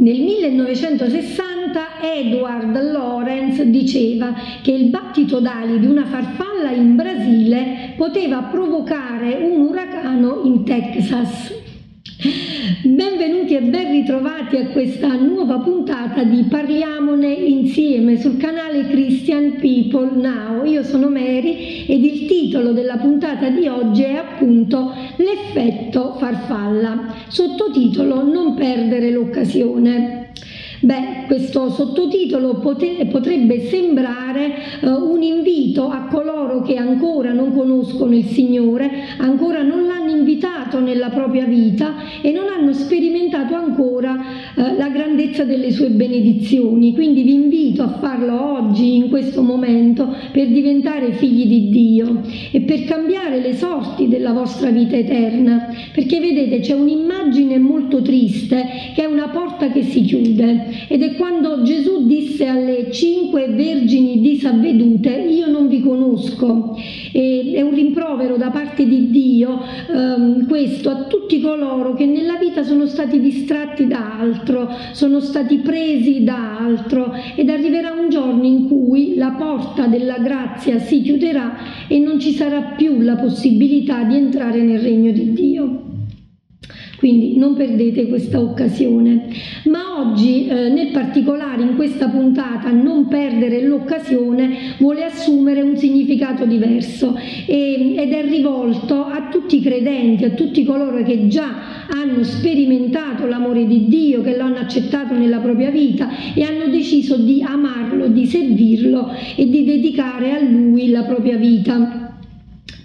Nel 1960 Edward Lorenz diceva che il battito d'ali di una farfalla in Brasile poteva provocare un uragano in Texas. Benvenuti e ben ritrovati a questa nuova puntata di Parliamone insieme sul canale Christian People Now. Io sono Mary ed il titolo della puntata di oggi è appunto L'effetto farfalla. Sottotitolo Non perdere l'occasione. Beh, questo sottotitolo potrebbe sembrare eh, un invito a coloro che ancora non conoscono il Signore, ancora non l'hanno invitato nella propria vita e non hanno sperimentato ancora eh, la grandezza delle sue benedizioni. Quindi vi invito a farlo oggi, in questo momento, per diventare figli di Dio e per cambiare le sorti della vostra vita eterna. Perché vedete, c'è un'immagine molto triste che è una porta che si chiude ed è quando Gesù disse alle cinque vergini disavvedute io non vi conosco e è un rimprovero da parte di Dio ehm, questo a tutti coloro che nella vita sono stati distratti da altro sono stati presi da altro ed arriverà un giorno in cui la porta della grazia si chiuderà e non ci sarà più la possibilità di entrare nel regno di Dio quindi non perdete questa occasione. Ma oggi, eh, nel particolare in questa puntata, non perdere l'occasione vuole assumere un significato diverso e, ed è rivolto a tutti i credenti, a tutti coloro che già hanno sperimentato l'amore di Dio, che lo hanno accettato nella propria vita e hanno deciso di amarlo, di servirlo e di dedicare a Lui la propria vita.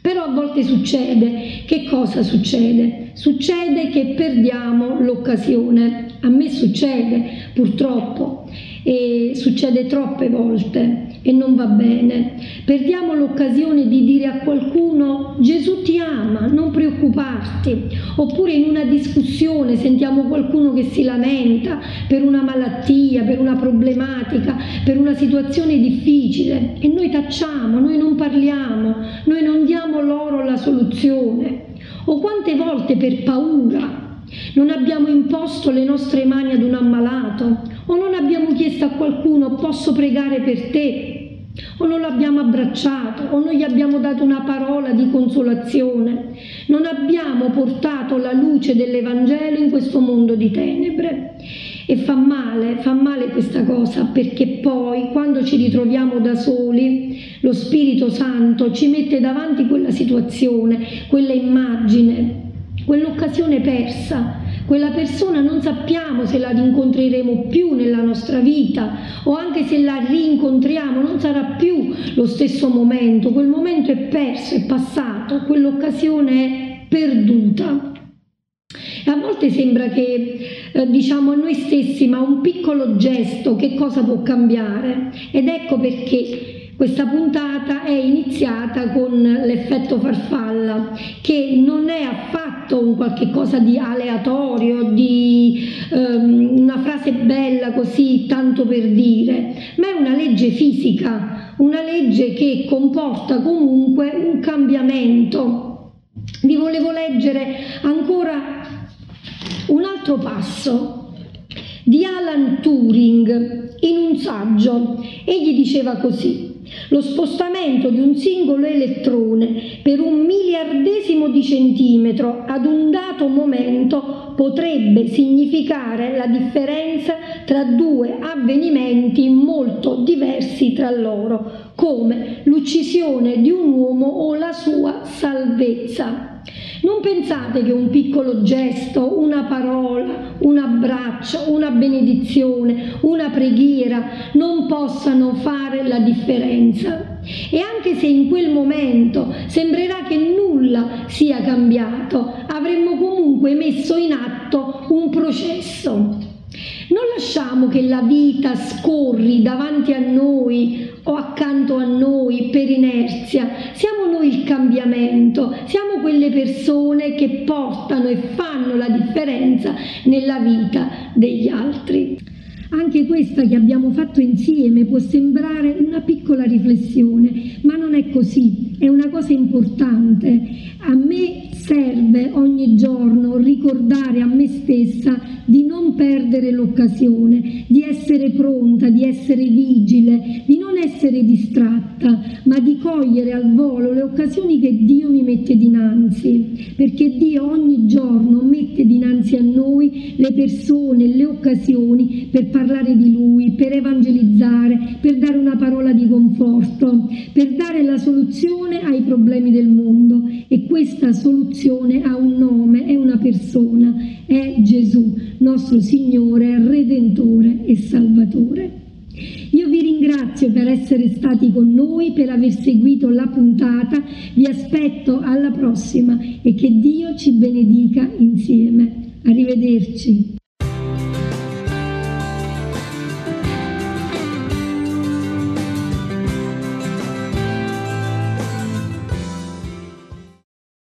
Però a volte succede, che cosa succede? Succede che perdiamo l'occasione, a me succede purtroppo e succede troppe volte e non va bene. Perdiamo l'occasione di dire a qualcuno Gesù ti ama, non preoccuparti, oppure in una discussione sentiamo qualcuno che si lamenta per una malattia, per una problematica, per una situazione difficile e noi tacciamo, noi non parliamo, noi non diamo loro la soluzione. O quante volte per paura non abbiamo imposto le nostre mani ad un ammalato o non abbiamo chiesto a qualcuno posso pregare per te o non l'abbiamo abbracciato o non gli abbiamo dato una parola di consolazione. Non abbiamo portato la luce dell'Evangelo in questo mondo di tenebre. E fa male, fa male questa cosa perché poi quando ci ritroviamo da soli, lo Spirito Santo ci mette davanti quella situazione, quella immagine, quell'occasione persa, quella persona non sappiamo se la rincontreremo più nella nostra vita o anche se la rincontriamo non sarà più lo stesso momento, quel momento è perso, è passato, quell'occasione è perduta. A volte sembra che eh, diciamo a noi stessi, ma un piccolo gesto che cosa può cambiare? Ed ecco perché questa puntata è iniziata con l'effetto farfalla, che non è affatto un qualche cosa di aleatorio, di um, una frase bella così tanto per dire, ma è una legge fisica, una legge che comporta comunque un cambiamento. Vi volevo leggere ancora altro passo di Alan Turing in un saggio. Egli diceva così. Lo spostamento di un singolo elettrone per un miliardesimo di centimetro ad un dato momento potrebbe significare la differenza tra due avvenimenti molto diversi tra loro, come l'uccisione di un uomo o la sua salvezza. Non pensate che un piccolo gesto, una parola, un abbraccio, una benedizione, una preghiera non possano fare la differenza. E anche se in quel momento sembrerà che nulla sia cambiato, avremmo comunque messo in atto un processo. Non lasciamo che la vita scorri davanti a noi o accanto a noi per inerzia. Siamo noi il cambiamento, siamo quelle persone che portano e fanno la differenza nella vita degli altri. Anche questa che abbiamo fatto insieme può sembrare una piccola riflessione, ma non è così, è una cosa importante. A me serve ogni giorno ricordare a me stessa di non perdere l'occasione, di essere pronta, di essere vigile, di non essere distratta, ma di cogliere al volo le occasioni che Dio mi mette dinanzi, perché Dio ogni giorno mette dinanzi a noi le persone, le occasioni per parlare di Lui, per evangelizzare, per dare una parola di conforto, per dare la soluzione ai problemi del mondo. E questa soluzione ha un nome, è una persona, è Gesù, nostro Signore, Redentore e Salvatore. Io vi ringrazio per essere stati con noi, per aver seguito la puntata, vi aspetto alla prossima e che Dio ci benedica insieme. Arrivederci.